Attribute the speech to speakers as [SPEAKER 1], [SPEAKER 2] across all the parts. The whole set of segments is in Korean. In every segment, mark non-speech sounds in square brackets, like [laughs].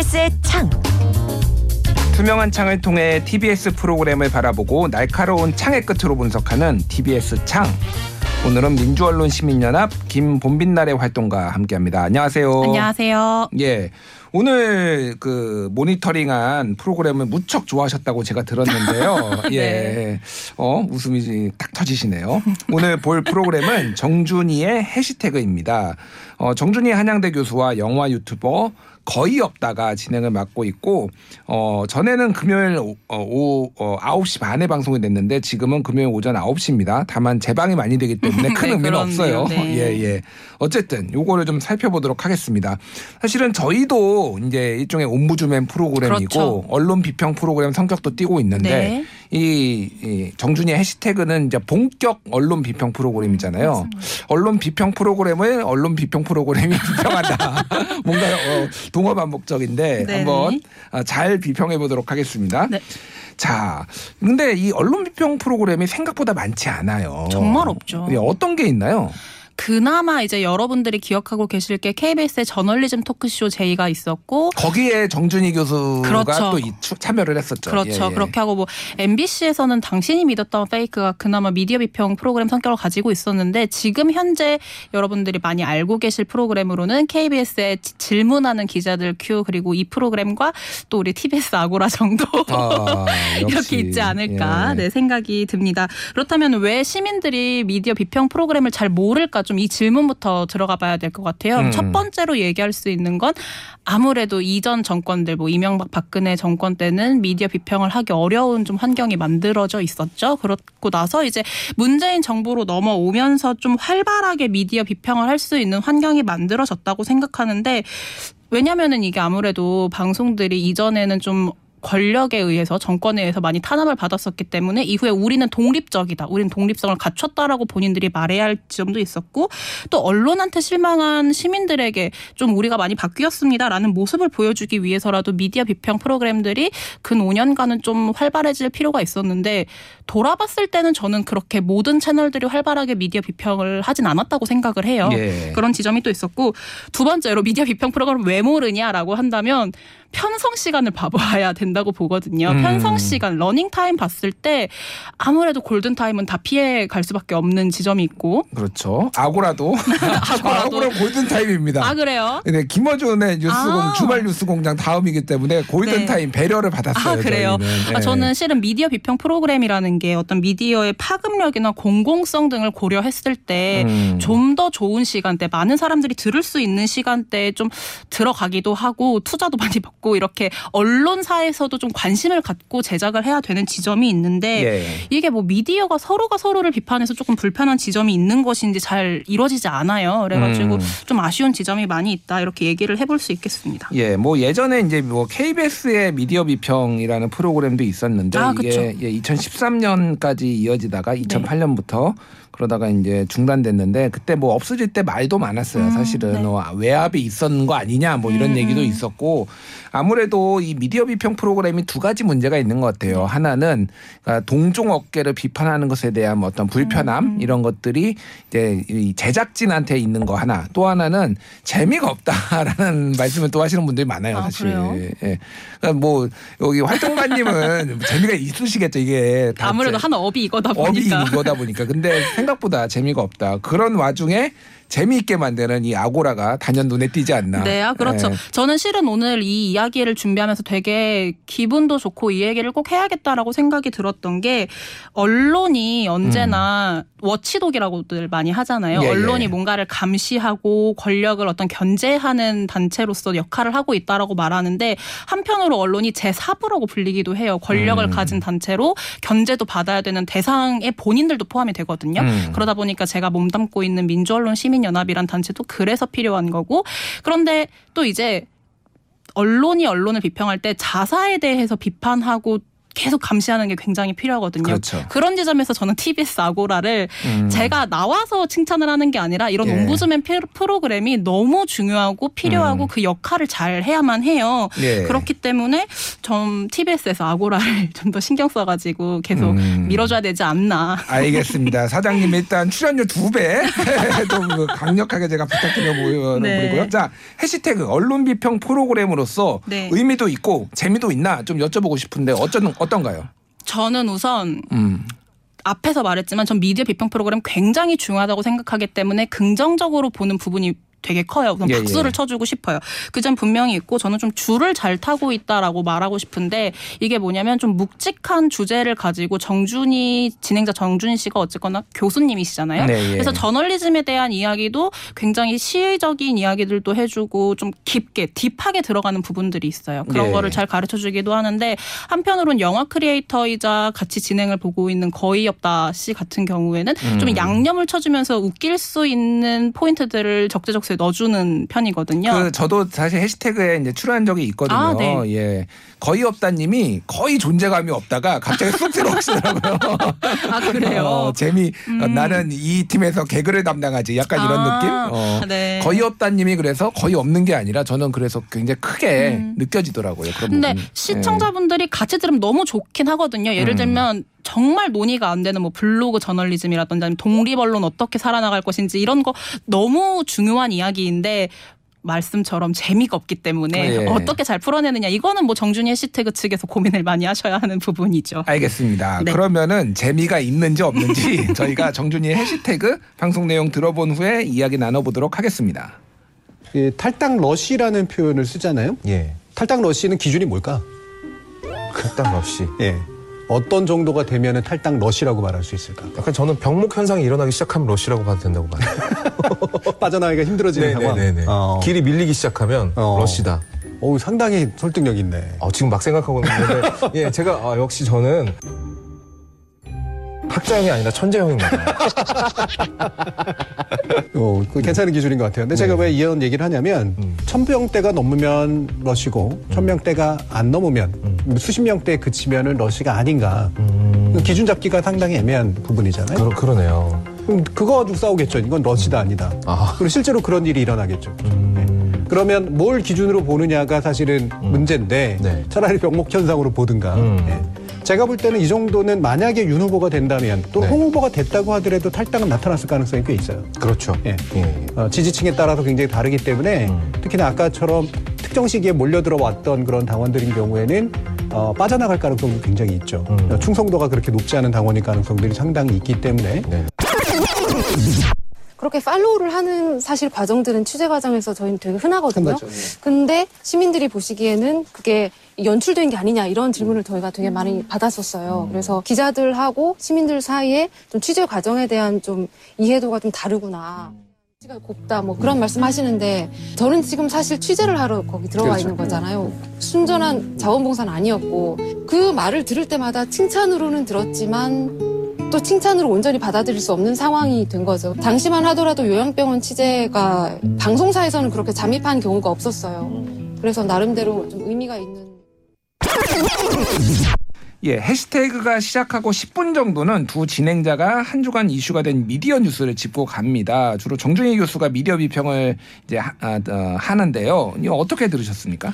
[SPEAKER 1] TBS의 창.
[SPEAKER 2] 투명한 창을 통해 TBS 프로그램을 바라보고 날카로운 창의 끝으로 분석하는 TBS 창. 오늘은 민주언론 시민연합 김본빈날의 활동가 함께합니다. 안녕하세요.
[SPEAKER 3] 안녕하세요.
[SPEAKER 2] 예. 오늘 그 모니터링한 프로그램을 무척 좋아하셨다고 제가 들었는데요. [laughs] 예.
[SPEAKER 3] 네.
[SPEAKER 2] 어, 웃음이 딱 터지시네요. 오늘 볼 프로그램은 정준이의 해시태그입니다. 어, 정준이 한양대 교수와 영화 유튜버 거의 없다가 진행을 맡고 있고 어 전에는 금요일 오, 어, 오후 어, 9시 반에 방송이 됐는데 지금은 금요일 오전 9시입니다. 다만 재방이 많이 되기 때문에 [laughs] 큰
[SPEAKER 3] 네,
[SPEAKER 2] 의미는. 없어요.
[SPEAKER 3] 네. [laughs]
[SPEAKER 2] 예, 예. 어쨌든 요거를 좀 살펴보도록 하겠습니다. 사실은 저희도 이제 일종의 옴부주맨 프로그램이고
[SPEAKER 3] 그렇죠.
[SPEAKER 2] 언론 비평 프로그램 성격도 띄고 있는데
[SPEAKER 3] 네.
[SPEAKER 2] 이, 이 정준이의 해시태그는 이제 본격 언론 비평 프로그램이잖아요. 언론 비평 프로그램을 언론 비평 프로그램이 [laughs] 비평한다. 뭔가 어, 동어 반복적인데
[SPEAKER 3] 네네.
[SPEAKER 2] 한번 어, 잘 비평해 보도록 하겠습니다.
[SPEAKER 3] 네.
[SPEAKER 2] 자, 근데 이 언론 비평 프로그램이 생각보다 많지 않아요.
[SPEAKER 3] 정말 없죠.
[SPEAKER 2] 예, 어떤 게 있나요?
[SPEAKER 3] 그나마 이제 여러분들이 기억하고 계실 게 KBS의 저널리즘 토크쇼 제이가 있었고
[SPEAKER 2] 거기에 정준희 교수가
[SPEAKER 3] 그렇죠.
[SPEAKER 2] 또 참여를 했었죠.
[SPEAKER 3] 그렇죠.
[SPEAKER 2] 예, 예.
[SPEAKER 3] 그렇게 하고 뭐 MBC에서는 당신이 믿었던 페이크가 그나마 미디어 비평 프로그램 성격을 가지고 있었는데 지금 현재 여러분들이 많이 알고 계실 프로그램으로는 KBS의 질문하는 기자들 큐 그리고 이 프로그램과 또 우리 TBS 아고라 정도
[SPEAKER 2] 아, [laughs]
[SPEAKER 3] 이렇게. 있지 않을까
[SPEAKER 2] 예.
[SPEAKER 3] 네 생각이 듭니다. 그렇다면 왜 시민들이 미디어 비평 프로그램을 잘 모를까 좀 이 질문부터 들어가 봐야 될 것 같아요.
[SPEAKER 2] 음.
[SPEAKER 3] 첫 번째로 얘기할 수 있는 건 아무래도 이전 정권들 뭐 이명박 박근혜 정권 때는 미디어 비평을 하기 어려운 좀 환경이 만들어져 있었죠. 그렇고 나서 이제 문재인 정부로 넘어오면서 좀 활발하게 미디어 비평을 할 수 있는 환경이 만들어졌다고 생각하는데 왜냐면은 이게 아무래도 방송들이 이전에는 좀 권력에 의해서 정권에 의해서 많이 탄압을 받았었기 때문에 이후에 우리는 독립적이다. 우리는 독립성을 갖췄다라고 본인들이 말해야 할 지점도 있었고 또 언론한테 실망한 시민들에게 좀 우리가 많이 바뀌었습니다라는 모습을 보여주기 위해서라도 미디어 비평 프로그램들이 근 5년간은 좀 활발해질 필요가 있었는데 돌아봤을 때는 저는 그렇게 모든 채널들이 활발하게 미디어 비평을 하진 않았다고 생각을 해요.
[SPEAKER 2] 예.
[SPEAKER 3] 그런 지점이 또 있었고 두 번째로 미디어 비평 프로그램을 왜 모르냐라고 한다면 편성 시간을 [laughs] 봐봐야 된다 고 보거든요.
[SPEAKER 2] 음.
[SPEAKER 3] 편성 시간, 러닝 타임 봤을 때 아무래도 골든 타임은 다 피해 갈 수밖에 없는 지점이 있고.
[SPEAKER 2] 그렇죠. 아고라도 [laughs]
[SPEAKER 3] 아고라도.
[SPEAKER 2] 아고라 골든 타임입니다.
[SPEAKER 3] 아 그래요?
[SPEAKER 2] 네, 김어준의 뉴스공
[SPEAKER 3] 아.
[SPEAKER 2] 주말 뉴스공장 다음이기 때문에 골든
[SPEAKER 3] 네.
[SPEAKER 2] 타임 배려를 받았어요.
[SPEAKER 3] 아 그래요? 아,
[SPEAKER 2] 네.
[SPEAKER 3] 저는 실은 미디어 비평 프로그램이라는 게 어떤 미디어의 파급력이나 공공성 등을 고려했을 때
[SPEAKER 2] 음.
[SPEAKER 3] 좀더 좋은 시간대, 많은 사람들이 들을 수 있는 시간대에 좀 들어가기도 하고 투자도 많이 받고 이렇게 언론사에서 도 좀 관심을 갖고 제작을 해야 되는 지점이 있는데
[SPEAKER 2] 예.
[SPEAKER 3] 이게 뭐 미디어가 서로가 서로를 비판해서 조금 불편한 지점이 있는 것인지 잘 이루어지지 않아요. 그래가지고
[SPEAKER 2] 음.
[SPEAKER 3] 좀 아쉬운 지점이 많이 있다 이렇게 얘기를 해볼 수 있겠습니다.
[SPEAKER 2] 예, 뭐 예전에 이제 뭐 KBS의 미디어 비평이라는 프로그램도 있었는데
[SPEAKER 3] 아,
[SPEAKER 2] 이게. 예, 2013년까지 이어지다가
[SPEAKER 3] 네.
[SPEAKER 2] 2008년부터 그러다가 이제 중단됐는데 그때 뭐 없어질 때 말도 많았어요.
[SPEAKER 3] 음,
[SPEAKER 2] 사실은
[SPEAKER 3] 네.
[SPEAKER 2] 어, 외압이 있었는 거 아니냐 뭐 이런
[SPEAKER 3] 음,
[SPEAKER 2] 얘기도
[SPEAKER 3] 음.
[SPEAKER 2] 있었고 아무래도 이 미디어 비평 프로 그램이 두 가지 문제가 있는 것
[SPEAKER 3] 네.
[SPEAKER 2] 같아요. 하나는 그러니까 동종 업계를 비판하는 것에 대한 뭐 어떤 불편함
[SPEAKER 3] 음,
[SPEAKER 2] 이런 것들이 이제 이 제작진한테 있는 거 하나 또 하나는 재미가 없다라는 [laughs] 말씀을 또 하시는 분들이 많아요
[SPEAKER 3] 아,
[SPEAKER 2] 사실.
[SPEAKER 3] 그래요?
[SPEAKER 2] 예. 그러니까 뭐 여기 활동가님은 [laughs] 재미가 있으시겠죠 이게 다
[SPEAKER 3] 아무래도
[SPEAKER 2] 제-
[SPEAKER 3] 한 업이 이거다
[SPEAKER 2] 업이
[SPEAKER 3] 보니까.
[SPEAKER 2] 이거다 보니까 근데 생각보다 재미가 없다 그런 와중에 재미있게 만드는 이 아고라가 단연 눈에 띄지 않나.
[SPEAKER 3] 네, 아, 그렇죠.
[SPEAKER 2] 예.
[SPEAKER 3] 저는 실은 오늘 이 이야기를 준비하면서 되게 기분도 좋고 이 얘기를 꼭 해야겠다라고 생각이 들었던 게 언론이 언제나 watchdog이라고들 많이 하잖아요.
[SPEAKER 2] 음. 예, 예.
[SPEAKER 3] 언론이 뭔가를 감시하고 권력을 어떤 견제하는 단체로서 역할을 하고 있다라고 말하는데 한편으로 언론이 제4부라고 불리기도 해요. 권력을
[SPEAKER 2] 음.
[SPEAKER 3] 가진 단체로 견제도 받아야 되는 대상의 본인들도 포함이 되거든요.
[SPEAKER 2] 음.
[SPEAKER 3] 그러다 보니까 제가 몸담고 있는 민주언론 시민 연합이란 단체도 그래서 필요한 거고 그런데 또 이제 언론이 언론을 비평할 때 자사에 대해서 비판하고 계속 감시하는 게 굉장히 필요하거든요.
[SPEAKER 2] 그렇죠.
[SPEAKER 3] 런 지점에서 저는 TBS 아고라를
[SPEAKER 2] 음.
[SPEAKER 3] 제가 나와서 칭찬을 하는 게 아니라 이런
[SPEAKER 2] 예.
[SPEAKER 3] 옴부즈맨 피- 프로그램이 너무 중요하고 필요하고
[SPEAKER 2] 음.
[SPEAKER 3] 그 역할을 잘 해야만 해요.
[SPEAKER 2] 예.
[SPEAKER 3] 그렇기 때문에 좀 TBS에서 아고라를 [laughs] 좀 더 신경 써가지고 계속
[SPEAKER 2] 음.
[SPEAKER 3] 밀어줘야 되지 않나.
[SPEAKER 2] 알겠습니다. 사장님 일단 출연료 두 배. [laughs] 좀그 강력하게 제가 부탁드려 보이고요.
[SPEAKER 3] 네.
[SPEAKER 2] 자 해시태그 언론 비평 프로그램으로서
[SPEAKER 3] 네.
[SPEAKER 2] 의미도 있고 재미도 있나 좀 여쭤보고 싶은데 어쩐 어떤가요?
[SPEAKER 3] 저는 우선
[SPEAKER 2] 음.
[SPEAKER 3] 앞에서 말했지만 전 미디어 비평 프로그램 굉장히 중요하다고 생각하기 때문에 긍정적으로 보는 부분이 되게 커요. 우선
[SPEAKER 2] 예,
[SPEAKER 3] 박수를
[SPEAKER 2] 예.
[SPEAKER 3] 쳐주고 싶어요. 그 점 분명히 있고 저는 좀 줄을 잘 타고 있다라고 말하고 싶은데 이게 뭐냐면 좀 묵직한 주제를 가지고 정준이 진행자 정준희 씨가 어쨌거나 교수님이시잖아요.
[SPEAKER 2] 네, 예.
[SPEAKER 3] 그래서 저널리즘에 대한 이야기도 굉장히 시의적인 이야기들도 해주고 좀 깊게 딥하게 들어가는 부분들이 있어요. 그런
[SPEAKER 2] 예.
[SPEAKER 3] 거를 잘 가르쳐 주기도 하는데 한편으로는 영화 크리에이터이자 같이 진행을 보고 있는 거의 없다 씨 같은 경우에는
[SPEAKER 2] 음.
[SPEAKER 3] 좀 양념을 쳐주면서 웃길 수 있는 포인트들을 적재적소에 넣어주는 편이거든요.
[SPEAKER 2] 그 저도 사실 해시태그에 이제 출연한 적이 있거든요.
[SPEAKER 3] 아, 네.
[SPEAKER 2] 예. 거의 없다님이 거의 존재감이 없다가 갑자기 쑥 들어오시더라고요. [laughs]
[SPEAKER 3] 아 그래요.
[SPEAKER 2] 어, 재미 어,
[SPEAKER 3] 음.
[SPEAKER 2] 나는 이 팀에서 개그를 담당하지 약간 이런
[SPEAKER 3] 아,
[SPEAKER 2] 느낌. 어.
[SPEAKER 3] 네.
[SPEAKER 2] 거의 없다님이 그래서 거의 없는 게 아니라 저는 그래서 굉장히 크게
[SPEAKER 3] 음.
[SPEAKER 2] 느껴지더라고요. 그런
[SPEAKER 3] 근데
[SPEAKER 2] 부분이.
[SPEAKER 3] 시청자분들이 같이 들으면 너무 좋긴 하거든요. 예를
[SPEAKER 2] 음.
[SPEAKER 3] 들면 정말 논의가 안 되는 뭐 블로그 저널리즘이라든지 아니면 독립 언론 어떻게 살아나갈 것인지 이런 거 너무 중요한 이야기인데 말씀처럼 재미가 없기 때문에
[SPEAKER 2] 예.
[SPEAKER 3] 어떻게 잘 풀어내느냐 이거는 뭐 정준희 해시태그 측에서 고민을 많이 하셔야 하는 부분이죠.
[SPEAKER 2] 알겠습니다.
[SPEAKER 3] 네.
[SPEAKER 2] 그러면은 재미가 있는지 없는지 [laughs] 저희가 정준이의 해시태그 방송 내용 들어본 후에 이야기 나눠보도록 하겠습니다.
[SPEAKER 1] 이 탈당 러시라는 표현을 쓰잖아요.
[SPEAKER 4] 예.
[SPEAKER 1] 탈당 러시는 기준이 뭘까?
[SPEAKER 4] 탈당 없이.
[SPEAKER 1] 예. 어떤 정도가 되면은 탈당 러시라고 말할 수 있을까?
[SPEAKER 4] 약간 저는 병목 현상이 일어나기 시작하면 러시라고 봐도 된다고 봐요. [laughs]
[SPEAKER 1] 빠져나가기가 힘들어지는 상황.
[SPEAKER 4] 네네네.
[SPEAKER 1] 어.
[SPEAKER 4] 길이 밀리기 시작하면
[SPEAKER 1] 어.
[SPEAKER 4] 러시다.
[SPEAKER 1] 어우, 상당히 설득력 있네.
[SPEAKER 4] 어, 지금 막 생각하고 있는데, [laughs] 예, 제가 아, 역시 저는 학자형이 아니라 천재형인가 봐요. [laughs]
[SPEAKER 1] 어, 그 괜찮은 기준인 것 같아요. 근데 제가
[SPEAKER 4] 네.
[SPEAKER 1] 왜 이런 얘기를 하냐면
[SPEAKER 4] 음.
[SPEAKER 1] 천명대가 넘으면 러시고 천명대가 안 넘으면 수십 명대에 그치면은 러시가 아닌가.
[SPEAKER 4] 음,
[SPEAKER 1] 그 기준 잡기가 상당히 애매한 부분이잖아요.
[SPEAKER 4] 그러, 그러네요.
[SPEAKER 1] 그럼 그거 가지고 싸우겠죠. 이건 러시다 아니다.
[SPEAKER 4] 아.
[SPEAKER 1] 그리고 실제로 그런 일이 일어나겠죠.
[SPEAKER 4] 음.
[SPEAKER 1] 네. 그러면 뭘 기준으로 보느냐가 사실은 문제인데
[SPEAKER 4] 네.
[SPEAKER 1] 차라리 병목 현상으로 보든가.
[SPEAKER 4] 음.
[SPEAKER 1] 예. 제가 볼 때는 이 정도는 만약에 윤 후보가 된다면 또
[SPEAKER 4] 네.
[SPEAKER 1] 홍 후보가 됐다고 하더라도 탈당은 나타났을 가능성이 꽤 있어요.
[SPEAKER 4] 그렇죠.
[SPEAKER 1] 예.
[SPEAKER 4] 예, 예.
[SPEAKER 1] 어, 지지층에 따라서 굉장히 다르기 때문에
[SPEAKER 4] 음.
[SPEAKER 1] 특히나 아까처럼 특정 시기에 몰려 들어왔던 그런 당원들인 경우에는 어, 빠져나갈 가능성도 굉장히 있죠.
[SPEAKER 4] 음.
[SPEAKER 1] 어, 충성도가 그렇게 높지 않은 당원일 가능성들이 상당히 있기 때문에
[SPEAKER 4] 네.
[SPEAKER 5] 그렇게 팔로우를 하는 사실 과정들은 취재 과정에서 저희는 되게 흔하거든요.
[SPEAKER 1] 흔하죠, 예.
[SPEAKER 5] 근데 시민들이 보시기에는 그게 연출된 게 아니냐 이런 질문을 저희가 되게 많이 받았었어요. 그래서 기자들하고 시민들 사이에 좀 취재 과정에 대한 좀 이해도가 좀 다르구나. 취재가 곱다 뭐 그런 말씀 하시는데 저는 지금 사실 취재를 하러 거기 들어와
[SPEAKER 1] 그렇죠.
[SPEAKER 5] 있는 거잖아요. 순전한 자원봉사는 아니었고 그 말을 들을 때마다 칭찬으로는 들었지만 또 칭찬으로 온전히 받아들일 수 없는 상황이 된 거죠. 당시만 하더라도 요양병원 취재가 방송사에서는 그렇게 잠입한 경우가 없었어요. 그래서 나름대로 좀 의미가 있는.
[SPEAKER 2] 예, 해시태그가 시작하고 10분 정도는 두 진행자가 한 주간 이슈가 된 미디어 뉴스를 짚고 갑니다. 주로 정준희 교수가 미디어 비평을 이제 하, 아, 어, 하는데요. 이거 어떻게 들으셨습니까?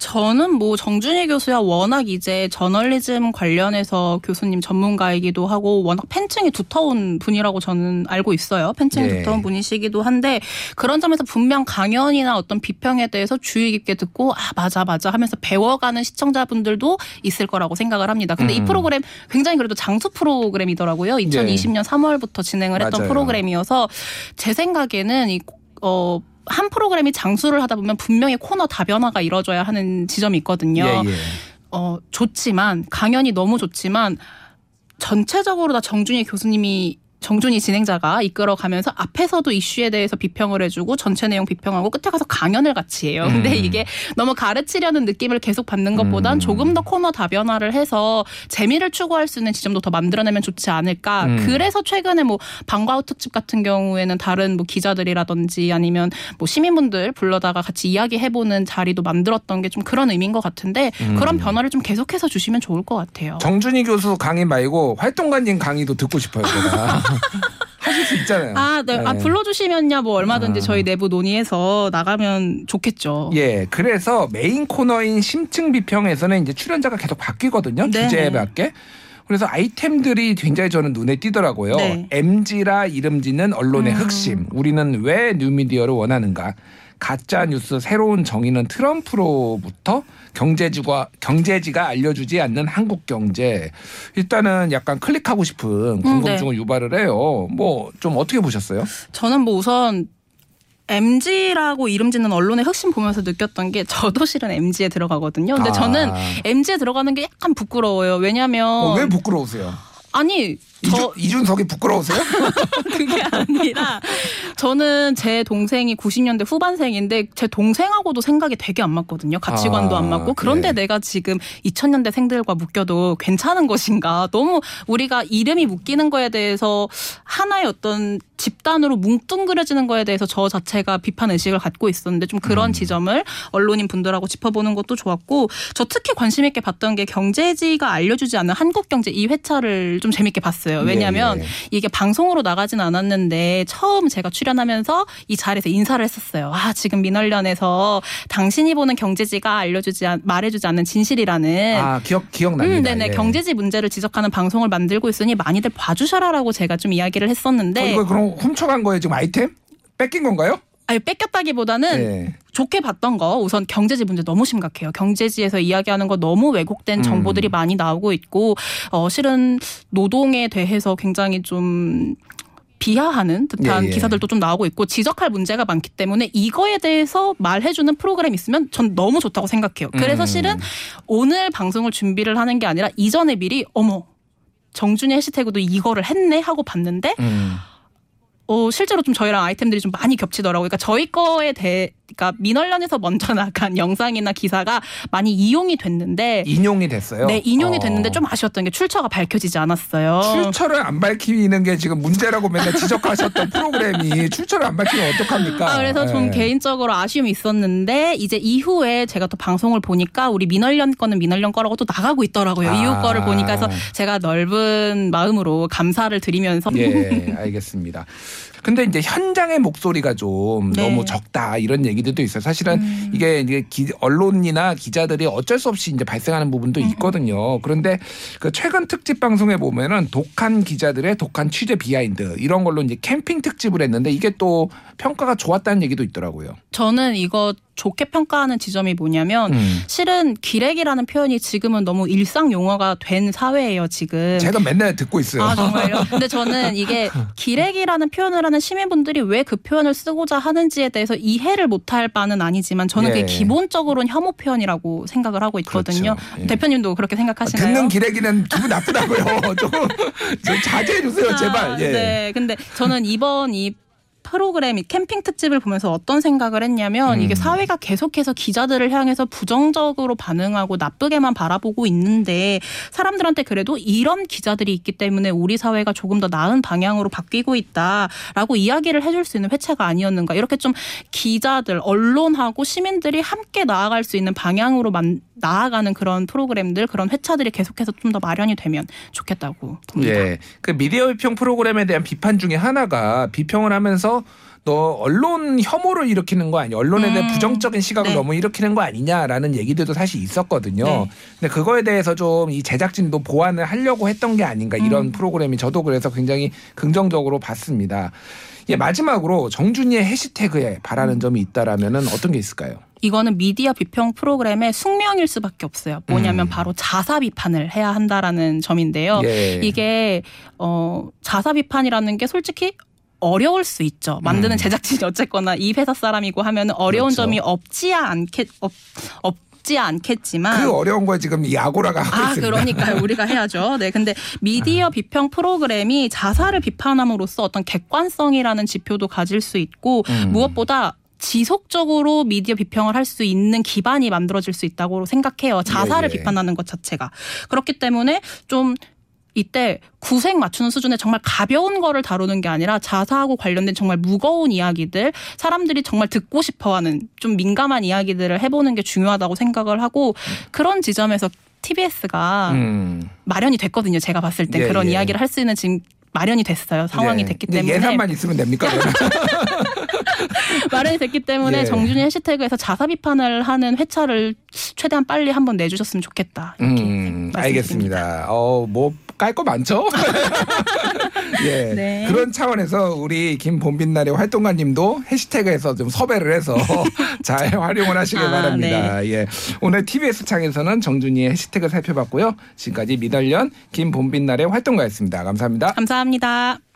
[SPEAKER 3] 저는 뭐 정준희 교수야 워낙 이제 저널리즘 관련해서 교수님 전문가이기도 하고 워낙 팬층이 두터운 분이라고 저는 알고 있어요. 팬층이
[SPEAKER 2] 네.
[SPEAKER 3] 두터운 분이시기도 한데 그런 점에서 분명 강연이나 어떤 비평에 대해서 주의 깊게 듣고 아 맞아 맞아 하면서 배워가는 시청자분들도 있을 거라고 생각을 합니다. 근데 이
[SPEAKER 2] 음.
[SPEAKER 3] 프로그램 굉장히 그래도 장수 프로그램이더라고요. 2020년 3월부터 진행을 했던
[SPEAKER 2] 맞아요.
[SPEAKER 3] 프로그램이어서 제 생각에는 이 어, 한 프로그램이 장수를 하다 보면 분명히 코너 다변화가 이루어져야 하는 지점이 있거든요.
[SPEAKER 2] 예, 예.
[SPEAKER 3] 어, 좋지만 강연이 너무 좋지만 전체적으로 다 정준희 교수님이 정준희 진행자가 이끌어가면서 앞에서도 이슈에 대해서 비평을 해주고 전체 내용 비평하고 끝에 가서 강연을 같이 해요. 근데
[SPEAKER 2] 음.
[SPEAKER 3] 이게 너무 가르치려는 느낌을 계속 받는 것보단
[SPEAKER 2] 음.
[SPEAKER 3] 조금 더 코너 다변화를 해서 재미를 추구할 수 있는 지점도 더 만들어내면 좋지 않을까.
[SPEAKER 2] 음.
[SPEAKER 3] 그래서 최근에 뭐 방과후 특집 같은 경우에는 다른 뭐 기자들이라든지 아니면 뭐 시민분들 불러다가 같이 이야기해보는 자리도 만들었던 게 좀 그런 의미인 것 같은데
[SPEAKER 2] 음.
[SPEAKER 3] 그런 변화를 좀 계속해서 주시면 좋을 것 같아요.
[SPEAKER 2] 정준희 교수 강의 말고 활동가님 강의도 듣고 싶어요. 제가. [laughs] [laughs] 하실 수 있잖아요.
[SPEAKER 3] 아, 네. 아,
[SPEAKER 2] 네.
[SPEAKER 3] 불러주시면야 뭐 얼마든지
[SPEAKER 2] 아.
[SPEAKER 3] 저희 내부 논의해서 나가면 좋겠죠.
[SPEAKER 2] 예, 그래서 메인 코너인 심층 비평에서는 이제 출연자가 계속 바뀌거든요.
[SPEAKER 3] 네.
[SPEAKER 2] 주제에 맞게. 그래서 아이템들이 굉장히 저는 눈에 띄더라고요.
[SPEAKER 3] 네.
[SPEAKER 2] MZ라 이름 짓는 언론의
[SPEAKER 3] 음.
[SPEAKER 2] 흑심. 우리는 왜 뉴미디어를 원하는가? 가짜 뉴스 새로운 정의는 트럼프로부터 경제지가 경제지가 알려주지 않는 한국 경제. 일단은 약간 클릭하고 싶은 궁금증을 유발을 해요. 뭐 좀 어떻게 보셨어요?
[SPEAKER 3] 저는 뭐 우선 MG라고 이름 짓는 언론의 혁신 보면서 느꼈던 게 저도 실은 MG에 들어가거든요. 근데
[SPEAKER 2] 아.
[SPEAKER 3] 저는 MG에 들어가는 게 약간 부끄러워요. 왜냐면
[SPEAKER 2] 어, 왜 부끄러우세요?
[SPEAKER 3] 아니 저
[SPEAKER 2] 이준, 이준석이 부끄러우세요? [laughs]
[SPEAKER 3] 그게 아니라 저는 제 동생이 90년대 후반생인데 제 동생하고도 생각이 되게 안 맞거든요. 가치관도
[SPEAKER 2] 아,
[SPEAKER 3] 안 맞고 그런데
[SPEAKER 2] 예.
[SPEAKER 3] 내가 지금 2000년대 생들과 묶여도 괜찮은 것인가? 너무 우리가 이름이 묶이는 거에 대해서 하나의 어떤 집단으로 뭉뚱그려지는 거에 대해서 저 자체가 비판 의식을 갖고 있었는데 좀 그런
[SPEAKER 2] 음.
[SPEAKER 3] 지점을 언론인 분들하고 짚어보는 것도 좋았고 저 특히 관심 있게 봤던 게 경제지가 알려주지 않는 한국 경제 이 회차를 좀 재밌게 봤어요. 왜냐하면
[SPEAKER 2] 예, 예.
[SPEAKER 3] 이게 방송으로 나가진 않았는데 처음 제가 출연하면서 이 자리에서 인사를 했었어요. 아 지금 민원련에서 당신이 보는 경제지가 알려주지 않, 말해주지 않는 진실이라는
[SPEAKER 2] 아 기억 기억 납니다.
[SPEAKER 3] 음, 네네
[SPEAKER 2] 예.
[SPEAKER 3] 경제지 문제를 지적하는 방송을 만들고 있으니 많이들 봐주셔라라고 제가 좀 이야기를 했었는데
[SPEAKER 2] 어, 이거 그럼 훔쳐간 거예요 지금 아이템? 뺏긴 건가요?
[SPEAKER 3] 아니 뺏겼다기보다는
[SPEAKER 2] 예.
[SPEAKER 3] 좋게 봤던 거 우선 경제지 문제 너무 심각해요. 경제지에서 이야기하는 거 너무 왜곡된
[SPEAKER 2] 음.
[SPEAKER 3] 정보들이 많이 나오고 있고 어 실은 노동에 대해서 굉장히 좀 비하하는 듯한
[SPEAKER 2] 예, 예.
[SPEAKER 3] 기사들도 좀 나오고 있고 지적할 문제가 많기 때문에 이거에 대해서 말해주는 프로그램 있으면 전 너무 좋다고 생각해요. 그래서
[SPEAKER 2] 음.
[SPEAKER 3] 실은 오늘 방송을 준비를 하는 게 아니라 이전에 미리 어머 정준이 해시태그도 이거를 했네 하고 봤는데
[SPEAKER 2] 음.
[SPEAKER 3] 어, 실제로 좀 저희랑 아이템들이 좀 많이 겹치더라고요. 그러니까 저희 거에 대해, 그러니까 민원련에서 먼저 [laughs] 나간 영상이나 기사가 많이 이용이 됐는데,
[SPEAKER 2] 인용이 됐어요.
[SPEAKER 3] 네, 인용이
[SPEAKER 2] 어.
[SPEAKER 3] 됐는데 좀 아쉬웠던 게 출처가 밝혀지지 않았어요.
[SPEAKER 2] 출처를 안 밝히는 게 지금 문제라고 맨날 지적하셨던 [laughs] 프로그램이 출처를 안 밝히면 어떡합니까?
[SPEAKER 3] 아, 그래서 좀
[SPEAKER 2] 예.
[SPEAKER 3] 개인적으로 아쉬움이 있었는데 이제 이후에 제가 또 방송을 보니까 우리 민언련 거는 민언련 거라고 또 나가고 있더라고요.
[SPEAKER 2] 아.
[SPEAKER 3] 이후 거를 보니까 그래서 제가 넓은 마음으로 감사를 드리면서
[SPEAKER 2] 예, [laughs] 알겠습니다. 근데 이제 현장의 목소리가 좀
[SPEAKER 3] 네.
[SPEAKER 2] 너무 적다 이런 얘기들도 있어요. 사실은
[SPEAKER 3] 음.
[SPEAKER 2] 이게 이제 기- 언론이나 기자들이 어쩔 수 없이 이제 발생하는
[SPEAKER 3] 음,
[SPEAKER 2] 부분도 있거든요. 그런데 그 최근 특집 방송에 보면은 독한 기자들의 독한 취재 비하인드 이런 걸로 이제 캠핑 특집을 했는데 이게 또 평가가 좋았다는 얘기도 있더라고요.
[SPEAKER 3] 저는 이거 좋게 평가하는 지점이 뭐냐면
[SPEAKER 2] 음.
[SPEAKER 3] 실은 기레기라는 표현이 지금은 너무 일상 용어가 된 사회예요, 지금.
[SPEAKER 2] 제가 맨날 듣고 있어요.
[SPEAKER 3] 아 정말요? [laughs] 근데 저는 이게 기레기라는 표현을 하는 시민분들이 왜 그 표현을 쓰고자 하는지에 대해서 이해를 못할 바는 아니지만 저는
[SPEAKER 2] 예.
[SPEAKER 3] 그게 기본적으로는 혐오 표현이라고 생각을 하고 있거든요.
[SPEAKER 2] 그렇죠. 예.
[SPEAKER 3] 대표님도 그렇게 생각하시나요?
[SPEAKER 2] 듣는 기레기는 기분 나쁘다고요. [laughs] 좀, 좀 자제해 주세요, 제발.
[SPEAKER 3] 아,
[SPEAKER 2] 예.
[SPEAKER 3] 네. 근데 저는 이번 이 프로그램 이 캠핑 특집을 보면서 어떤 생각을 했냐면
[SPEAKER 2] 음.
[SPEAKER 3] 이게 사회가 계속해서 기자들을 향해서 부정적으로 반응하고 나쁘게만 바라보고 있는데 사람들한테 그래도 이런 기자들이 있기 때문에 우리 사회가 조금 더 나은 방향으로 바뀌고 있다라고 이야기를 해줄 수 있는 회차가 아니었는가 이렇게 좀 기자들 언론하고 시민들이 함께 나아갈 수 있는 방향으로 만, 나아가는 그런 프로그램들 그런 회차들이 계속해서 좀 더 마련이 되면 좋겠다고 봅니다.
[SPEAKER 2] 예. 그 미디어 비평 프로그램에 대한 비판 중에 하나가 비평을 하면서 너 언론 혐오를 일으키는 거 아니야? 언론에 대한
[SPEAKER 3] 음.
[SPEAKER 2] 부정적인 시각을
[SPEAKER 3] 네.
[SPEAKER 2] 너무 일으키는 거 아니냐라는 얘기들도 사실 있었거든요.
[SPEAKER 3] 네.
[SPEAKER 2] 근데 그거에 대해서 좀 이 제작진도 보완을 하려고 했던 게 아닌가 이런
[SPEAKER 3] 음.
[SPEAKER 2] 프로그램이 저도 그래서 굉장히 긍정적으로 봤습니다. 예, 마지막으로 정준이의 해시태그에 바라는 점이 있다라면은 어떤 게 있을까요?
[SPEAKER 3] 이거는 미디어 비평 프로그램의 숙명일 수밖에 없어요. 뭐냐면
[SPEAKER 2] 음.
[SPEAKER 3] 바로 자사 비판을 해야 한다라는 점인데요.
[SPEAKER 2] 예.
[SPEAKER 3] 이게 어 자사 비판이라는 게 솔직히 어려울 수 있죠. 만드는
[SPEAKER 2] 음.
[SPEAKER 3] 제작진이 어쨌거나 이 회사 사람이고 하면 어려운
[SPEAKER 2] 그렇죠.
[SPEAKER 3] 점이 없지 않게 없, 없 적지 않겠지만
[SPEAKER 2] 그 어려운 거 지금 이 아고라가 하고
[SPEAKER 3] 아,
[SPEAKER 2] 있습니다.
[SPEAKER 3] 그러니까요. [laughs] 우리가 해야죠. 네. 근데 미디어
[SPEAKER 2] 아.
[SPEAKER 3] 비평 프로그램이 자사를 비판함으로써 어떤 객관성이라는 지표도 가질 수 있고
[SPEAKER 2] 음.
[SPEAKER 3] 무엇보다 지속적으로 미디어 비평을 할 수 있는 기반이 만들어질 수 있다고 생각해요. 자사를
[SPEAKER 2] 예, 예.
[SPEAKER 3] 비판하는 것 자체가. 그렇기 때문에 좀 이때 구색 맞추는 수준의 정말 가벼운 거를 다루는 게 아니라 자사하고 관련된 정말 무거운 이야기들 사람들이 정말 듣고 싶어 하는 좀 민감한 이야기들을 해보는 게 중요하다고 생각을 하고 그런 지점에서 TBS가
[SPEAKER 2] 음.
[SPEAKER 3] 마련이 됐거든요. 제가 봤을 때
[SPEAKER 2] 예,
[SPEAKER 3] 그런
[SPEAKER 2] 예.
[SPEAKER 3] 이야기를 할 수 있는 지금 마련이 됐어요. 상황이
[SPEAKER 2] 예.
[SPEAKER 3] 됐기 때문에
[SPEAKER 2] 예산만 있으면 됩니까? [laughs]
[SPEAKER 3] 마련이 됐기 때문에
[SPEAKER 2] 예.
[SPEAKER 3] 정준이 해시태그에서 자사 비판을 하는 회차를 최대한 빨리 한번 내주셨으면 좋겠다. 이렇게
[SPEAKER 2] 음. 알겠습니다. 어, 뭐 깔 거 많죠? [laughs] 예.
[SPEAKER 3] 네.
[SPEAKER 2] 그런 차원에서 우리 김봄빛날의 활동가님도 해시태그에서 좀 섭외를 해서 [laughs] 잘 활용을 하시길
[SPEAKER 3] 아,
[SPEAKER 2] 바랍니다. 예. 오늘 TBS 창에서는 정준이의 해시태그 살펴봤고요. 지금까지 미달년 김봄빛날의 활동가였습니다. 감사합니다.
[SPEAKER 3] 감사합니다.